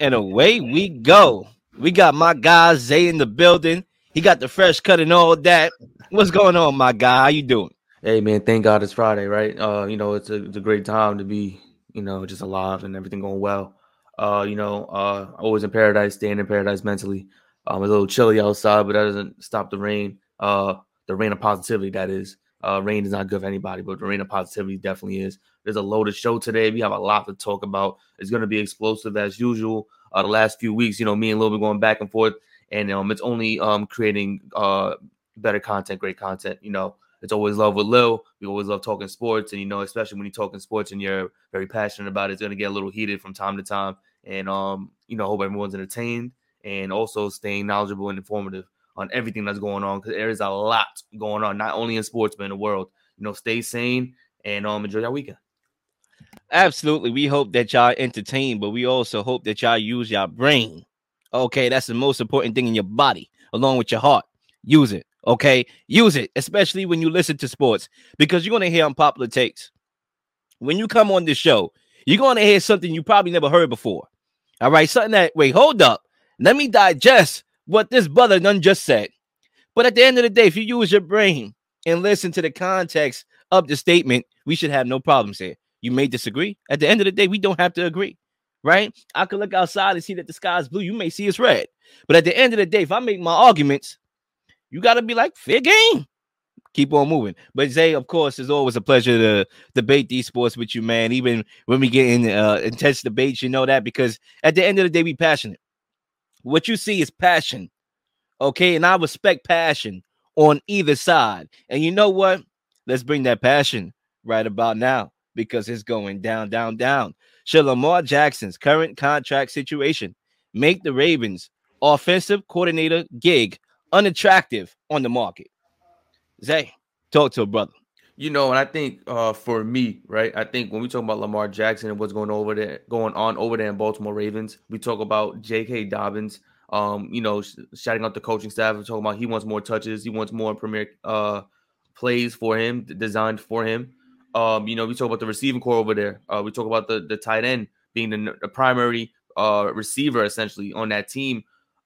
And away we go. We got my guy Zay in the building. He got the fresh cut and all that. What's going on, my guy? How you doing? Hey man, thank God it's Friday, right? Uh, you know, it's a it's a great time to be, you know, just alive and everything going well. Uh, you know, uh always in paradise, staying in paradise mentally. Um, a little chilly outside, but that doesn't stop the rain. Uh the rain of positivity, that is. Uh, rain is not good for anybody, but the rain of positivity definitely is. There's a loaded show today. We have a lot to talk about. It's going to be explosive as usual. Uh, the last few weeks, you know, me and Lil been going back and forth, and um, it's only um creating uh better content, great content. You know, it's always love with Lil. We always love talking sports, and you know, especially when you're talking sports and you're very passionate about it, it's going to get a little heated from time to time. And um, you know, hope everyone's entertained and also staying knowledgeable and informative on everything that's going on because there is a lot going on, not only in sports but in the world. You know, stay sane and um enjoy your weekend. Absolutely. We hope that y'all entertain, but we also hope that y'all use your brain. Okay, that's the most important thing in your body, along with your heart. Use it. Okay, use it, especially when you listen to sports, because you're gonna hear unpopular takes. When you come on this show, you're gonna hear something you probably never heard before. All right, something that wait, hold up. Let me digest what this brother done just said. But at the end of the day, if you use your brain and listen to the context of the statement, we should have no problems here. You may disagree. At the end of the day, we don't have to agree, right? I could look outside and see that the sky is blue. You may see it's red. But at the end of the day, if I make my arguments, you got to be like, fair game. Keep on moving. But Zay, of course, it's always a pleasure to debate these sports with you, man. Even when we get in uh, intense debates, you know that because at the end of the day, we passionate. What you see is passion. Okay. And I respect passion on either side. And you know what? Let's bring that passion right about now because it's going down, down, down. Should Lamar Jackson's current contract situation make the Ravens offensive coordinator gig unattractive on the market? Zay, talk to a brother. You know, and I think uh, for me, right, I think when we talk about Lamar Jackson and what's going over there, going on over there in Baltimore Ravens, we talk about J.K. Dobbins. Um, you know, sh- shouting out the coaching staff. We're talking about he wants more touches, he wants more premier uh plays for him, designed for him. Um, you know, we talk about the receiving corps over there. Uh, we talk about the the tight end being the, the primary uh receiver essentially on that team.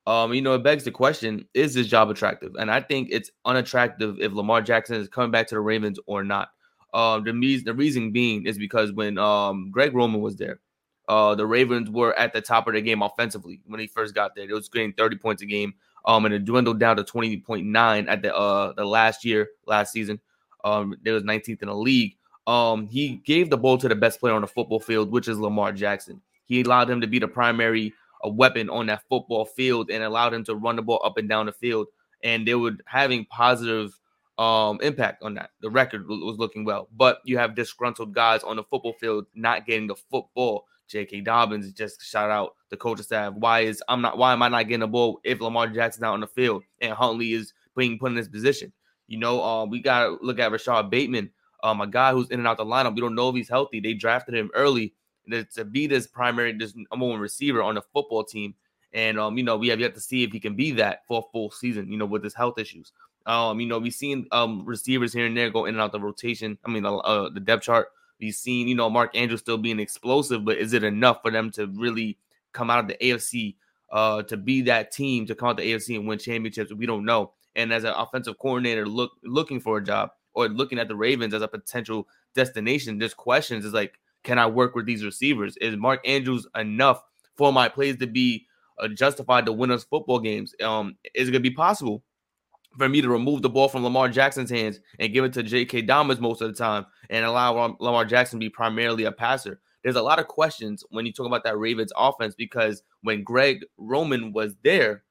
Um, you know, it begs the question: Is this job attractive? And I think it's unattractive if Lamar Jackson is coming back to the Ravens or not. Um, the, me- the reason being is because when um Greg Roman was there, uh, the Ravens were at the top of the game offensively when he first got there. It was getting 30 points a game. Um, and it dwindled down to 20.9 at the uh the last year, last season. Um, it was 19th in the league. Um, he gave the ball to the best player on the football field, which is Lamar Jackson. He allowed him to be the primary a weapon on that football field and allowed him to run the ball up and down the field. And they were having positive um, impact on that. The record was looking well, but you have disgruntled guys on the football field not getting the football. J.K. Dobbins just shout out the coaching staff. Why is I'm not? Why am I not getting the ball if Lamar Jackson's out on the field and Huntley is being put in this position? You know, um, we got to look at Rashod Bateman, um, a guy who's in and out the lineup. We don't know if he's healthy. They drafted him early to be this primary, this number one receiver on the football team. And um, you know, we have yet to see if he can be that for a full season, you know, with his health issues. Um, you know, we've seen um receivers here and there go in and out the rotation. I mean, uh, the depth chart. We've seen, you know, Mark Andrews still being explosive, but is it enough for them to really come out of the AFC uh to be that team to come out the AFC and win championships? We don't know. And as an offensive coordinator, look looking for a job or looking at the Ravens as a potential destination, there's questions. Is like, can I work with these receivers? Is Mark Andrews enough for my plays to be uh, justified to win us football games? Um, is it gonna be possible for me to remove the ball from Lamar Jackson's hands and give it to J.K. Dobbins most of the time and allow Lamar Jackson to be primarily a passer? There's a lot of questions when you talk about that Ravens offense because when Greg Roman was there,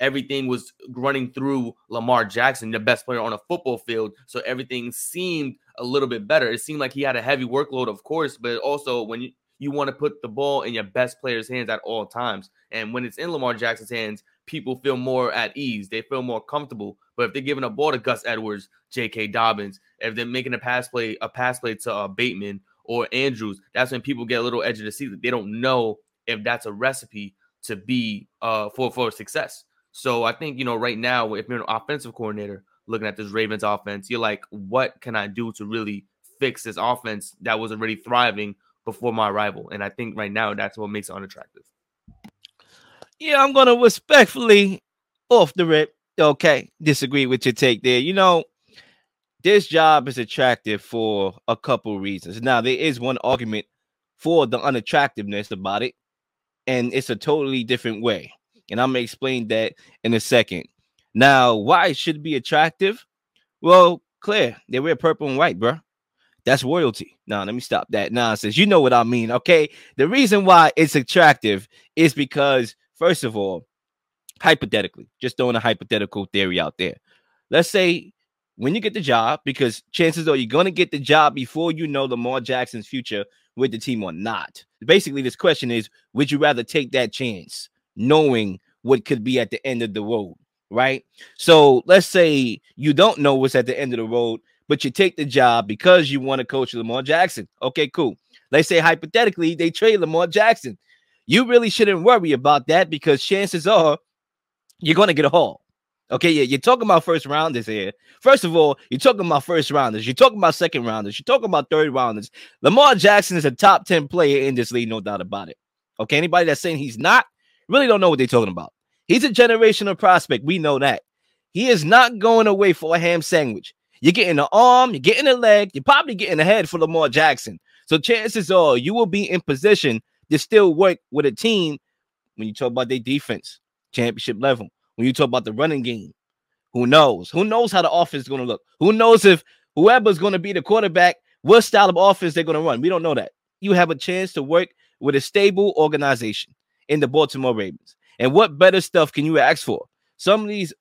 everything was running through Lamar Jackson, the best player on a football field. So everything seemed a little bit better. It seemed like he had a heavy workload, of course, but also when you, you want to put the ball in your best player's hands at all times. And when it's in Lamar Jackson's hands, people feel more at ease. They feel more comfortable. But if they're giving a ball to Gus Edwards, J.K. Dobbins, if they're making a pass play, a pass play to uh, Bateman or Andrews, that's when people get a little edge of the seat. They don't know if that's a recipe to be uh for for success. So I think you know right now, if you're an offensive coordinator looking at this Ravens offense, you're like, what can I do to really fix this offense that was already thriving before my arrival? And I think right now that's what makes it unattractive. Yeah, I'm gonna respectfully off the rip. Okay, disagree with your take there. You know, this job is attractive for a couple reasons. Now, there is one argument for the unattractiveness about it, and it's a totally different way. And I'm gonna explain that in a second. Now, why it should be attractive? Well, Claire, they wear purple and white, bro. That's royalty. Now, let me stop that nonsense. You know what I mean, okay? The reason why it's attractive is because, first of all, hypothetically, just throwing a hypothetical theory out there. Let's say when you get the job, because chances are you're going to get the job before you know Lamar Jackson's future with the team or not. Basically, this question is Would you rather take that chance knowing what could be at the end of the road? Right. So let's say you don't know what's at the end of the road, but you take the job because you want to coach Lamar Jackson. Okay, cool. Let's say hypothetically they trade Lamar Jackson. You really shouldn't worry about that because chances are you're going to get a haul. Okay, yeah, you're talking about first rounders here. First of all, you're talking about first rounders. You're talking about second rounders. You're talking about third rounders. Lamar Jackson is a top 10 player in this league, no doubt about it. Okay, anybody that's saying he's not really don't know what they're talking about. He's a generational prospect. We know that. He is not going away for a ham sandwich. You're getting an arm, you're getting a leg, you're probably getting a head for Lamar Jackson. So chances are you will be in position to still work with a team when you talk about their defense, championship level. When you talk about the running game, who knows? Who knows how the offense is going to look? Who knows if whoever's going to be the quarterback, what style of offense they're going to run? We don't know that. You have a chance to work with a stable organization in the Baltimore Ravens. And what better stuff can you ask for? Some of these,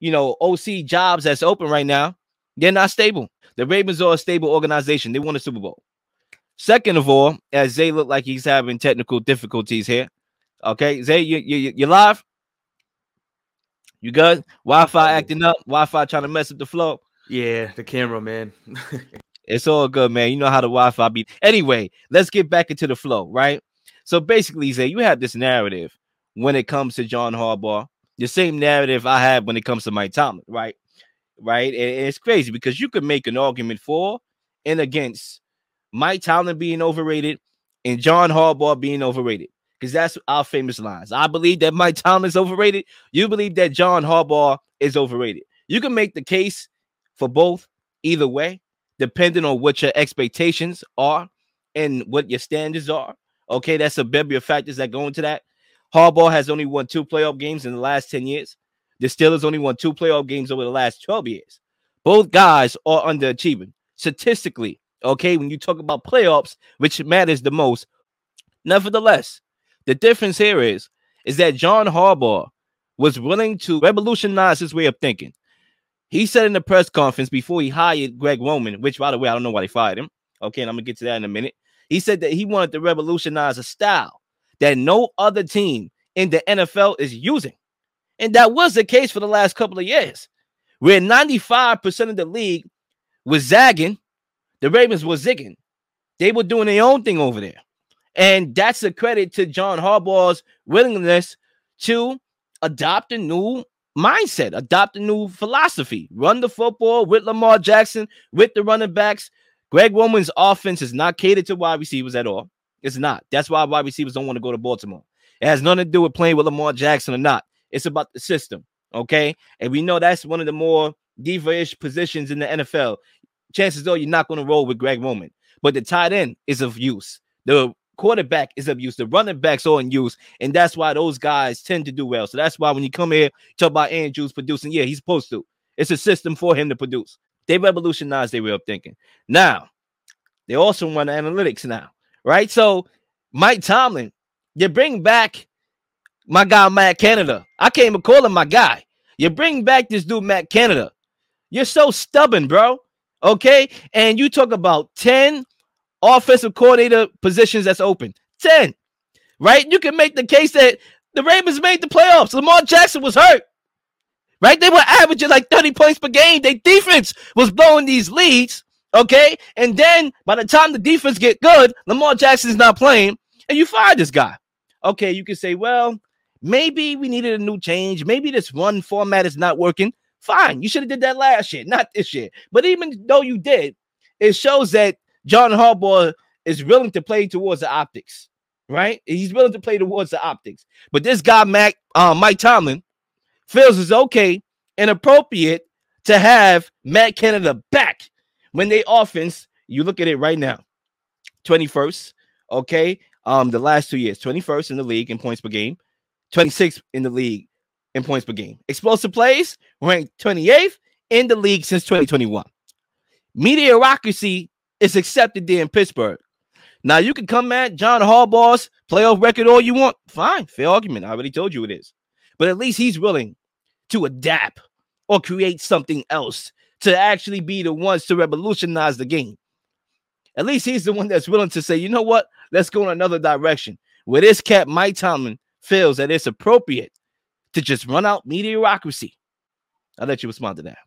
you know, OC jobs that's open right now, they're not stable. The Ravens are a stable organization. They won a Super Bowl. Second of all, as Zay look like he's having technical difficulties here. Okay, Zay, you you you live? You good? Wi-Fi acting up. Wi-Fi trying to mess up the flow. Yeah, the camera, man. it's all good, man. You know how the Wi-Fi be. Anyway, let's get back into the flow, right? So basically, Zay, you have this narrative when it comes to John Harbaugh, the same narrative I have when it comes to Mike Tomlin, right? Right, and it's crazy because you could make an argument for and against Mike Tomlin being overrated and John Harbaugh being overrated because that's our famous lines. I believe that Mike Tomlin is overrated. You believe that John Harbaugh is overrated. You can make the case for both either way, depending on what your expectations are and what your standards are. Okay, that's a bevy of factors that go into that. Harbaugh has only won two playoff games in the last 10 years. The Steelers only won two playoff games over the last 12 years. Both guys are underachieving statistically. Okay, when you talk about playoffs, which matters the most. Nevertheless, the difference here is, is that John Harbaugh was willing to revolutionize his way of thinking. He said in the press conference before he hired Greg Roman, which by the way, I don't know why they fired him. Okay, and I'm gonna get to that in a minute. He said that he wanted to revolutionize a style that no other team in the NFL is using. And that was the case for the last couple of years, where 95% of the league was zagging, the Ravens were zigging. They were doing their own thing over there. And that's a credit to John Harbaugh's willingness to adopt a new mindset, adopt a new philosophy, run the football with Lamar Jackson, with the running backs. Greg Roman's offense is not catered to wide receivers at all. It's not. That's why wide receivers don't want to go to Baltimore. It has nothing to do with playing with Lamar Jackson or not. It's about the system. Okay. And we know that's one of the more diva-ish positions in the NFL. Chances are you're not going to roll with Greg Roman. But the tight end is of use. The quarterback is of use. The running backs are in use, and that's why those guys tend to do well. So that's why when you come here talk about Andrews producing, yeah, he's supposed to. It's a system for him to produce. They revolutionized their way of thinking. Now they also run analytics now, right? So Mike Tomlin, you bring back my guy Matt Canada. I can't even call him my guy. You bring back this dude Matt Canada. You're so stubborn, bro. Okay, and you talk about 10 offensive coordinator positions that's open. 10. Right? You can make the case that the Ravens made the playoffs. Lamar Jackson was hurt. Right? They were averaging like 30 points per game. Their defense was blowing these leads. Okay. And then by the time the defense get good, Lamar Jackson's not playing, and you fire this guy. Okay, you can say, well, maybe we needed a new change. Maybe this one format is not working. Fine. You should have did that last year, not this year. But even though you did, it shows that John Harbaugh is willing to play towards the optics, right? He's willing to play towards the optics. But this guy, Mac, uh, Mike Tomlin, feels it's okay and appropriate to have Matt Canada back when they offense. You look at it right now, 21st, okay. Um, the last two years, 21st in the league in points per game, 26th in the league in points per game. Explosive plays ranked 28th in the league since 2021. Mediocrity is accepted there in Pittsburgh. Now you can come at John Harbaugh's playoff record all you want. Fine, fair argument. I already told you it is. But at least he's willing to adapt or create something else to actually be the ones to revolutionize the game. At least he's the one that's willing to say, you know what? Let's go in another direction. Where this cat, Mike Tomlin, feels that it's appropriate to just run out mediocrity. I'll let you respond to that.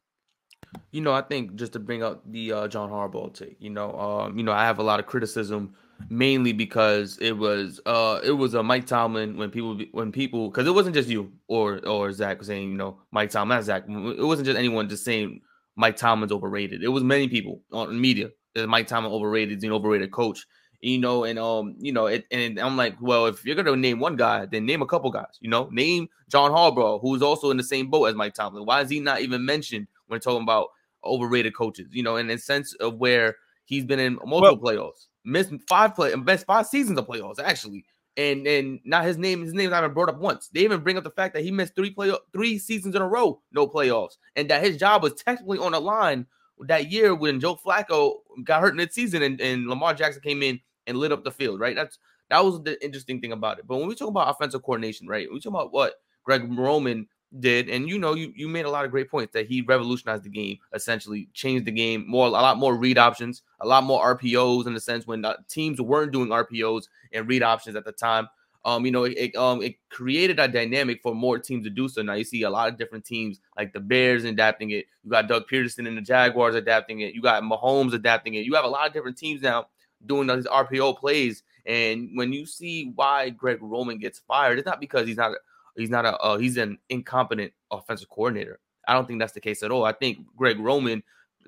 You know, I think just to bring up the uh, John Harbaugh take, you know, um, you know, I have a lot of criticism mainly because it was uh it was a Mike Tomlin when people when people because it wasn't just you or or Zach saying you know Mike Tomlin not Zach it wasn't just anyone just saying Mike Tomlin's overrated. It was many people on media that Mike Tomlin overrated an overrated coach you know and um you know it, and I'm like well if you're gonna name one guy then name a couple guys you know name John Harbaugh who's also in the same boat as Mike Tomlin. Why is he not even mentioned when talking about overrated coaches you know in the sense of where he's been in multiple well, playoffs missed five play best five seasons of playoffs actually. And and not his name, his name's not even brought up once. They even bring up the fact that he missed three play three seasons in a row, no playoffs, and that his job was technically on the line that year when Joe Flacco got hurt in mid season and, and Lamar Jackson came in and lit up the field, right? That's that was the interesting thing about it. But when we talk about offensive coordination, right? We talk about what Greg Roman did, and you know, you you made a lot of great points that he revolutionized the game, essentially changed the game more, a lot more read options, a lot more RPOs in the sense when uh, teams weren't doing RPOs and read options at the time. Um, you know, it, it, um it created a dynamic for more teams to do so. Now you see a lot of different teams like the Bears adapting it. You got Doug Pederson and the Jaguars adapting it. You got Mahomes adapting it. You have a lot of different teams now doing these RPO plays. And when you see why Greg Roman gets fired, it's not because he's not He's not a uh, he's an incompetent offensive coordinator. I don't think that's the case at all. I think Greg Roman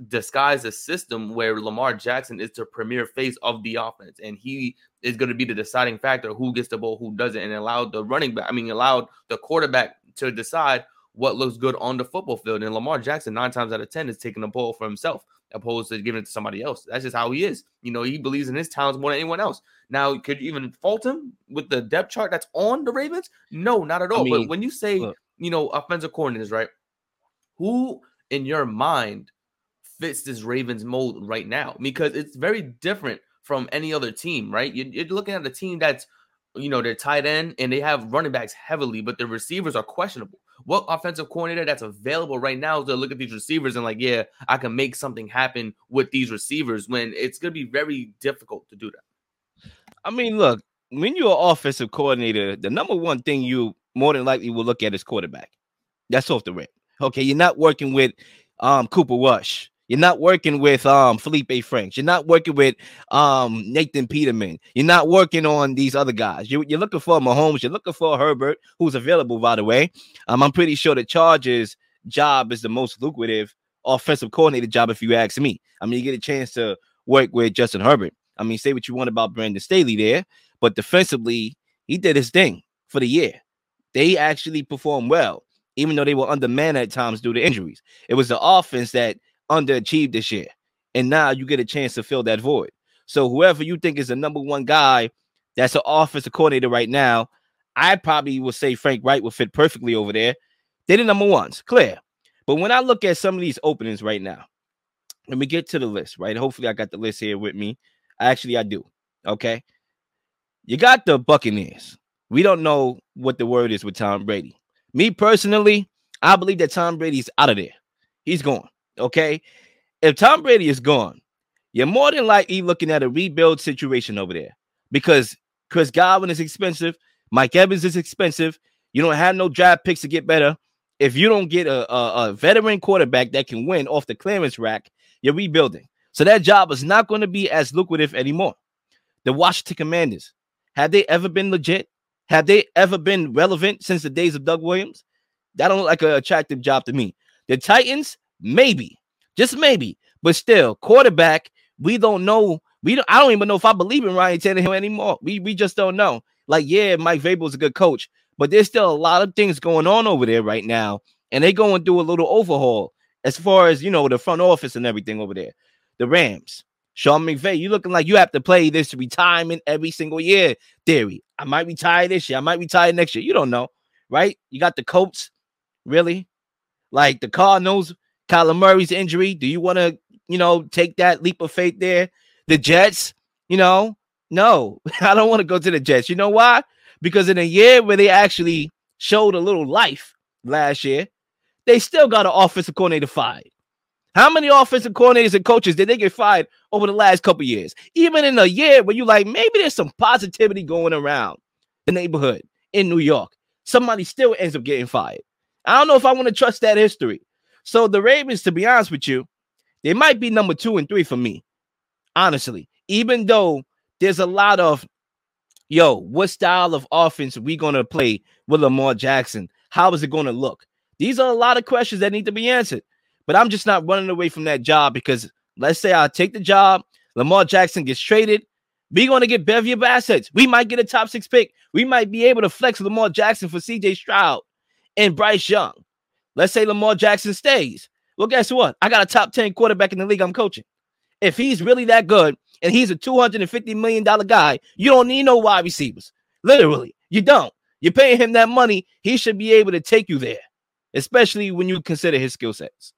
disguised a system where Lamar Jackson is the premier face of the offense, and he is going to be the deciding factor who gets the ball, who doesn't, and allowed the running back. I mean, allowed the quarterback to decide what looks good on the football field. And Lamar Jackson, nine times out of ten, is taking the ball for himself opposed to giving it to somebody else. That's just how he is. You know, he believes in his talents more than anyone else. Now, could you even fault him with the depth chart that's on the Ravens? No, not at all. I mean, but when you say, look. you know, offensive coordinators, right? Who in your mind fits this Ravens mold right now? Because it's very different from any other team, right? You're, looking at a team that's, you know, they're tight end and they have running backs heavily, but the receivers are questionable. What offensive coordinator that's available right now is to look at these receivers and like, yeah, I can make something happen with these receivers when it's going to be very difficult to do that. I mean, look, when you're an offensive coordinator, the number one thing you more than likely will look at is quarterback. That's off the rip. Okay, you're not working with um Cooper Rush. You're not working with um Felipe Franks. You're not working with um Nathan Peterman. You're not working on these other guys. You, are looking for Mahomes. You're looking for Herbert, who's available, by the way. Um, I'm pretty sure the Chargers job is the most lucrative offensive coordinator job, if you ask me. I mean, you get a chance to work with Justin Herbert. I mean, say what you want about Brandon Staley there, but defensively, he did his thing for the year. They actually performed well, even though they were undermanned at times due to injuries. It was the offense that underachieved this year. And now you get a chance to fill that void. So whoever you think is the number one guy that's an offensive coordinator right now, I probably would say Frank Wright would fit perfectly over there. They're the number ones, clear. But when I look at some of these openings right now, let me get to the list, right? Hopefully, I got the list here with me. Actually, I do. Okay. You got the Buccaneers. We don't know what the word is with Tom Brady. Me personally, I believe that Tom Brady's out of there. He's gone. Okay. If Tom Brady is gone, you're more than likely looking at a rebuild situation over there because Chris Godwin is expensive. Mike Evans is expensive. You don't have no draft picks to get better. If you don't get a, a, a veteran quarterback that can win off the clearance rack, you're rebuilding. So that job is not going to be as lucrative anymore. The Washington Commanders, have they ever been legit? Have they ever been relevant since the days of Doug Williams? That don't look like an attractive job to me. The Titans, maybe, just maybe, but still, quarterback, we don't know We don't, I don't even know if I believe in Ryan Tannehill anymore. We we just don't know. Like, yeah, Mike Vrabel's a good coach, but there's still a lot of things going on over there right now, and they're going through a little overhaul as far as you know the front office and everything over there. The Rams, Sean McVay, you looking like you have to play this retirement every single year theory. I might retire this year, I might retire next year. You don't know, right? You got the Colts, really, like the Cardinals, Kyler Murray's injury. Do you want to, you know, take that leap of faith there? The Jets, you know, no, I don't want to go to the Jets. You know why? Because in a year where they actually showed a little life last year, they still got an offensive coordinator fired. How many offensive coordinators and coaches did they get fired over the last couple years? Even in a year where you like maybe there's some positivity going around the neighborhood in New York, somebody still ends up getting fired. I don't know if I want to trust that history. So the Ravens, to be honest with you, they might be number two and three for me, honestly. Even though there's a lot of yo, what style of offense are we gonna play with Lamar Jackson? How is it gonna look? These are a lot of questions that need to be answered. But I'm just not running away from that job because let's say I take the job, Lamar Jackson gets traded. We're going to get bevy of assets. We might get a top six pick. We might be able to flex Lamar Jackson for CJ Stroud and Bryce Young. Let's say Lamar Jackson stays. Well, guess what? I got a top 10 quarterback in the league I'm coaching. If he's really that good and he's a $250 million guy, you don't need no wide receivers. Literally, you don't. You're paying him that money. He should be able to take you there, especially when you consider his skill sets.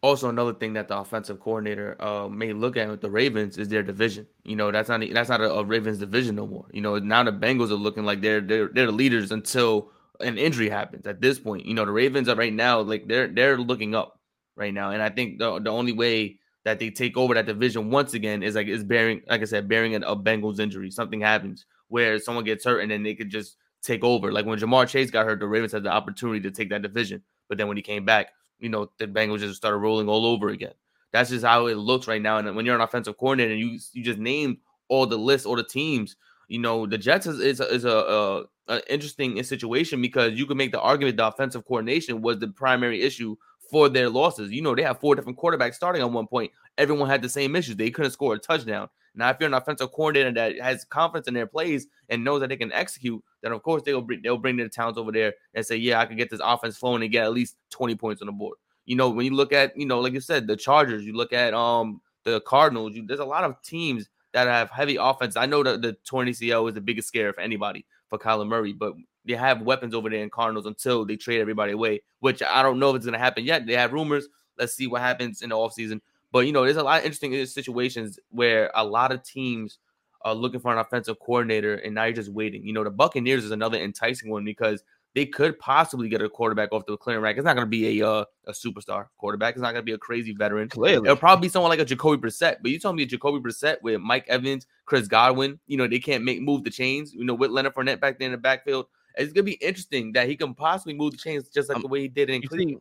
Also, another thing that the offensive coordinator uh, may look at with the Ravens is their division. You know, that's not that's not a, a, Ravens division no more. You know, now the Bengals are looking like they're they're they're the leaders until an injury happens. At this point, you know, the Ravens are right now like they're they're looking up right now, and I think the the only way that they take over that division once again is like is bearing, like I said, bearing a, a Bengals injury. Something happens where someone gets hurt, and then they could just take over. Like when Ja'Marr Chase got hurt, the Ravens had the opportunity to take that division, but then when he came back you know, the Bengals just started rolling all over again. That's just how it looks right now. And when you're an offensive coordinator and you you just named all the lists, all the teams, you know, the Jets is is, is a, a, a interesting situation because you can make the argument the offensive coordination was the primary issue for their losses. You know, they have four different quarterbacks starting on one point. Everyone had the same issues. They couldn't score a touchdown. Now, if you're an offensive coordinator that has confidence in their plays and knows that they can execute, then of course they'll bring, they'll bring their talents over there and say, yeah, I can get this offense flowing and get at least 20 points on the board. You know, when you look at, you know, like you said, the Chargers, you look at um the Cardinals, you, there's a lot of teams that have heavy offense. I know that the torn ACL is the biggest scare for anybody for Kyler Murray, but they have weapons over there in Cardinals until they trade everybody away, which I don't know if it's going to happen yet. They have rumors. Let's see what happens in the offseason. But, you know, there's a lot of interesting situations where a lot of teams are looking for an offensive coordinator, and now you're just waiting. You know, the Buccaneers is another enticing one because they could possibly get a quarterback off the clearing rack. It's not going to be a uh, a superstar quarterback. It's not going to be a crazy veteran. Clearly. It'll probably be someone like a Jacoby Brissett. But you told me Jacoby Brissett with Mike Evans, Chris Godwin. You know they can't make move the chains. You know with Leonard Fournette back there in the backfield, it's going to be interesting that he can possibly move the chains just like um, the way he did in Cleveland.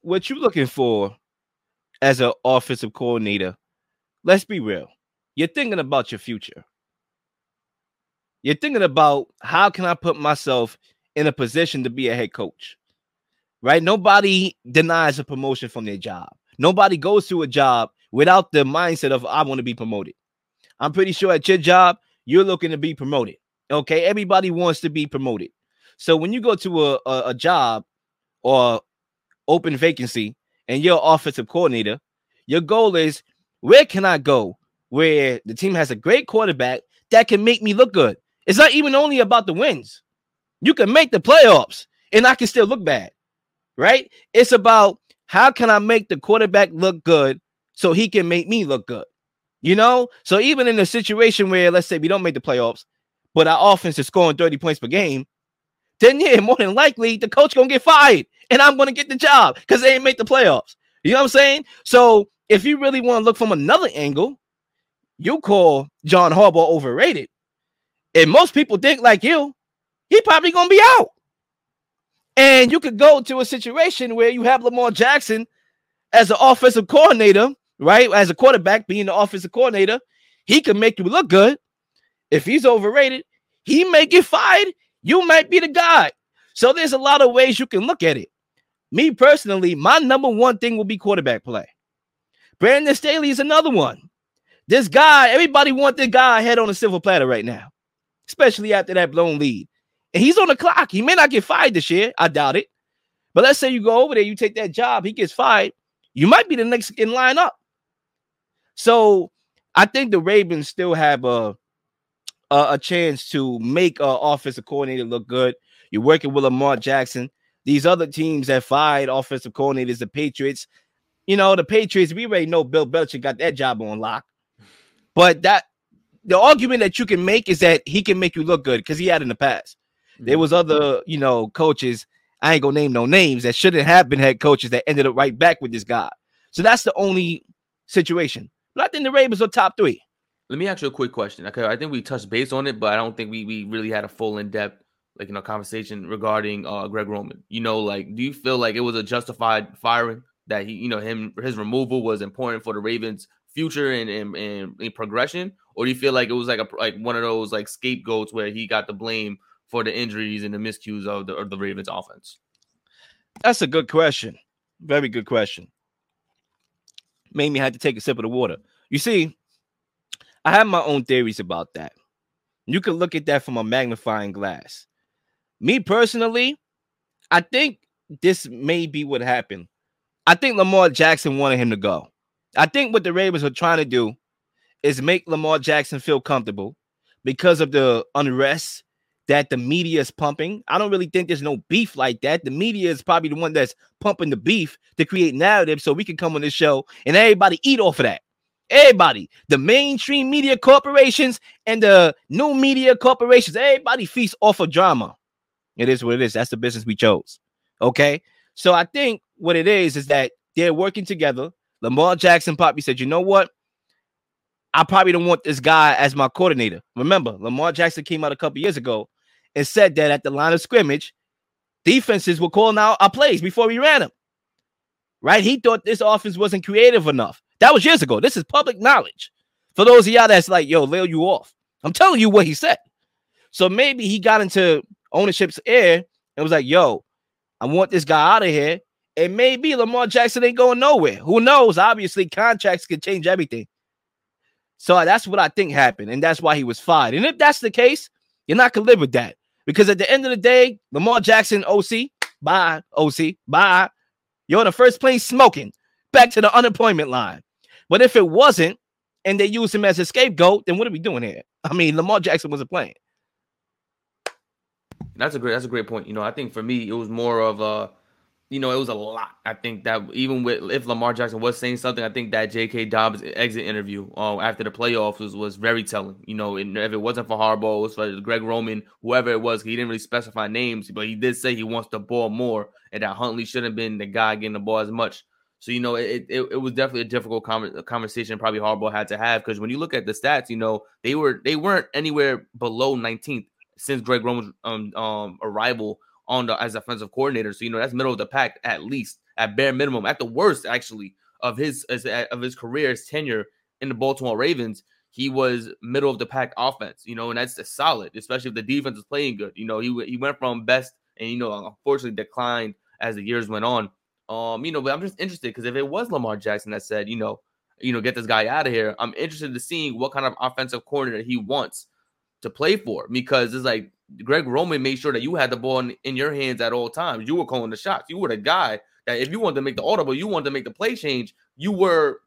What you looking for as an offensive coordinator, let's be real. You're thinking about your future. You're thinking about how can I put myself in a position to be a head coach. Right? Nobody denies a promotion from their job. Nobody goes to a job without the mindset of I want to be promoted. I'm pretty sure at your job, you're looking to be promoted. Okay. Everybody wants to be promoted. So when you go to a, a, a job or open vacancy and you're offensive coordinator, your goal is where can I go where the team has a great quarterback that can make me look good? It's not even only about the wins. You can make the playoffs and I can still look bad, right? It's about how can I make the quarterback look good so he can make me look good, you know? So even in a situation where, let's say, we don't make the playoffs, but our offense is scoring 30 points per game, then yeah, more than likely the coach gonna get fired and I'm gonna get the job because they ain't make the playoffs. You know what I'm saying? So if you really want to look from another angle, you call John Harbaugh overrated. And most people think like you, he probably gonna be out. And you could go to a situation where you have Lamar Jackson as an offensive coordinator, right? As a quarterback, being the offensive coordinator, he can make you look good. If he's overrated, he may get fired. You might be the guy. So there's a lot of ways you can look at it. Me personally, my number one thing will be quarterback play. Brandon Staley is another one. This guy, everybody want this guy head on a silver platter right now, especially after that blown lead. And he's on the clock. He may not get fired this year. I doubt it. But let's say you go over there, you take that job, he gets fired. You might be the next in line up. So I think the Ravens still have a a, a chance to make an offensive coordinator look good. You're working with Lamar Jackson. These other teams that fired offensive coordinators, the Patriots, you know, the Patriots, we already know Bill Belichick got that job on lock. But that the argument that you can make is that he can make you look good because he had in the past. There was other, you know, coaches. I ain't gonna name no names that shouldn't have been head coaches that ended up right back with this guy. So that's the only situation. But I think the Ravens are top three. Let me ask you a quick question. Okay, I think we touched base on it, but I don't think we we really had a full in depth like you know conversation regarding uh Greg Roman. You know, like do you feel like it was a justified firing that he, you know, him his removal was important for the Ravens future and and, and, and progression, or do you feel like it was like a like one of those like scapegoats where he got the blame for the injuries and the miscues of the, of the Ravens offense? That's a good question. Very good question. Made me have to take a sip of the water. You see, I have my own theories about that. You can look at that from a magnifying glass. Me personally, I think this may be what happened. I think Lamar Jackson wanted him to go. I think what the Ravens are trying to do is make Lamar Jackson feel comfortable because of the unrest that the media is pumping. I don't really think there's no beef like that. The media is probably the one that's pumping the beef to create narrative so we can come on this show and everybody eat off of that. Everybody, the mainstream media corporations and the new media corporations, everybody feasts off of drama. It is what it is. That's the business we chose. Okay. So I think what it is is that they're working together. Lamar Jackson probably said, you know what? I probably don't want this guy as my coordinator. Remember, Lamar Jackson came out a couple years ago and said that at the line of scrimmage, defenses were calling out our plays before we ran them. Right? He thought this offense wasn't creative enough. That was years ago. This is public knowledge. For those of y'all that's like, yo, lay you off. I'm telling you what he said. So maybe he got into ownership's ear and was like, yo, I want this guy out of here. And maybe Lamar Jackson ain't going nowhere. Who knows? Obviously, contracts can change everything. So that's what I think happened. And that's why he was fired. And if that's the case, you're not gonna live with that. Because at the end of the day, Lamar Jackson, OC, bye, OC, bye. You're on the first plane smoking back to the unemployment line. But if it wasn't, and they used him as a scapegoat, then what are we doing here? I mean, Lamar Jackson wasn't playing. That's a great. That's a great point. You know, I think for me, it was more of a, you know, it was a lot. I think that even with if Lamar Jackson was saying something, I think that J.K. Dobbins exit interview uh, after the playoffs was, was very telling. You know, and if it wasn't for Harbaugh, it was for Greg Roman, whoever it was. He didn't really specify names, but he did say he wants the ball more, and that Huntley shouldn't have been the guy getting the ball as much. So you know, it it, it was definitely a difficult conversation. Probably Harbaugh had to have because when you look at the stats, you know, they were they weren't anywhere below 19th since Greg Roman's um, um, arrival on the as offensive coordinator. So you know that's middle of the pack at least, at bare minimum, at the worst actually of his of his career, his tenure in the Baltimore Ravens. He was middle of the pack offense, you know, and that's solid, especially if the defense is playing good. You know, he he went from best and you know unfortunately declined as the years went on. Um, you know, but I'm just interested because if it was Lamar Jackson that said, you know, you know, get this guy out of here, I'm interested to seeing what kind of offensive coordinator he wants to play for because it's like Greg Roman made sure that you had the ball in, in, your hands at all times. You were calling the shots. You were the guy that if you wanted to make the audible, you wanted to make the play change, you were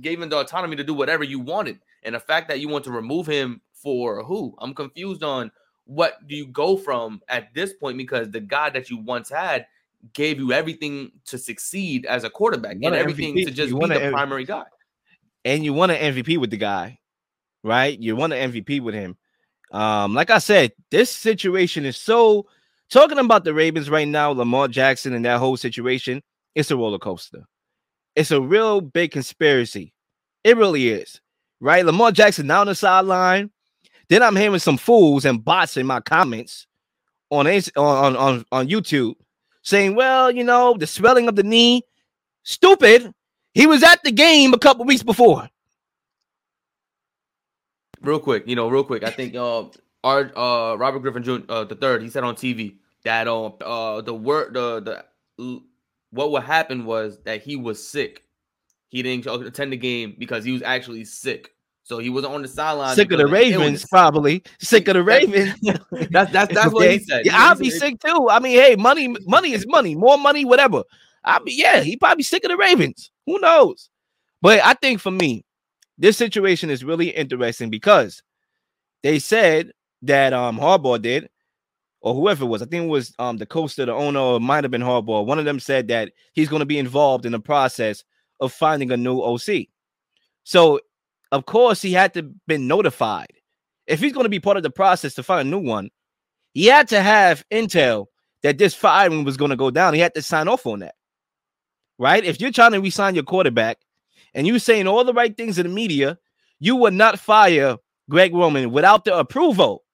given the autonomy to do whatever you wanted. And the fact that you want to remove him for who? I'm confused on what do you go from at this point because the guy that you once had gave you everything to succeed as a quarterback and everything MVP. to just you be the primary guy. And you want an MVP with the guy, right? You want an MVP with him. Um, like I said, this situation is so talking about the Ravens right now, Lamar Jackson and that whole situation, it's a roller coaster. It's a real big conspiracy. It really is. Right? Lamar Jackson down the sideline. Then I'm hearing some fools and bots in my comments on on on, on YouTube saying, well, you know, the swelling of the knee, stupid. He was at the game a couple weeks before real quick, you know, real quick. I think uh, our uh, Robert Griffin Jr. Uh, the third, he said on TV that um uh the word the the what would happen was that he was sick. He didn't attend the game because he was actually sick. So he wasn't on the sideline. Sick of the Ravens, probably. Sick of the Ravens. that's that's that's what he said. Yeah, I'll be sick too. I mean, hey, money, money is money. More money, whatever. I mean, yeah, he probably sick of the Ravens. Who knows? But I think for me, this situation is really interesting because they said that um Harbaugh did, or whoever it was, I think it was um the coach or the owner, or might have been Harbaugh. One of them said that he's going to be involved in the process of finding a new OC. So, of course, he had to been notified. If he's going to be part of the process to find a new one, he had to have intel that this firing was going to go down. He had to sign off on that. Right? If you're trying to resign your quarterback and you're saying all the right things in the media, you would not fire Greg Roman without the approval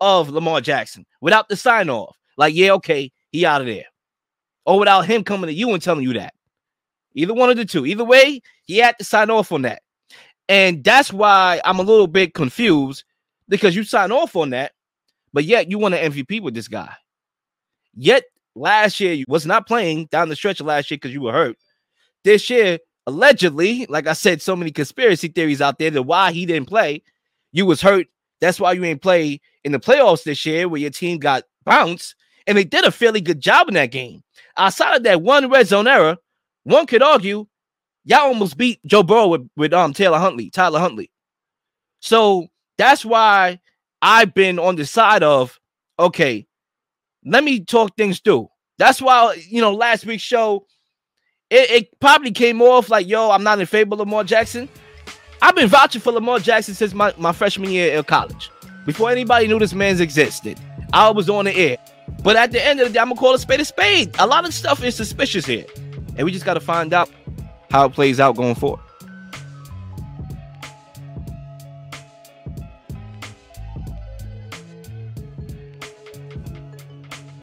of Lamar Jackson, without the sign off. Like, yeah, okay, he out of there. Or without him coming to you and telling you that. Either one of the two. Either way, he had to sign off on that. And that's why I'm a little bit confused because you sign off on that, but yet you want an MVP with this guy. Yet last year you was not playing down the stretch last year because you were hurt. This year, allegedly, like I said, so many conspiracy theories out there that why he didn't play. You was hurt. That's why you ain't play in the playoffs this year where your team got bounced. And they did a fairly good job in that game. Outside of that one red zone error, one could argue y'all almost beat Joe Burrow with, with um Taylor Huntley, Tyler Huntley. So that's why I've been on the side of okay, let me talk things through. That's why you know last week's show, it, it probably came off like yo, I'm not in favor of Lamar Jackson. I've been vouching for Lamar Jackson since my, my freshman year in college. Before anybody knew this man's existed. I was on the air. But at the end of the day, I'm gonna call a spade a spade. A lot of stuff is suspicious here and we just got to find out how it plays out going forward.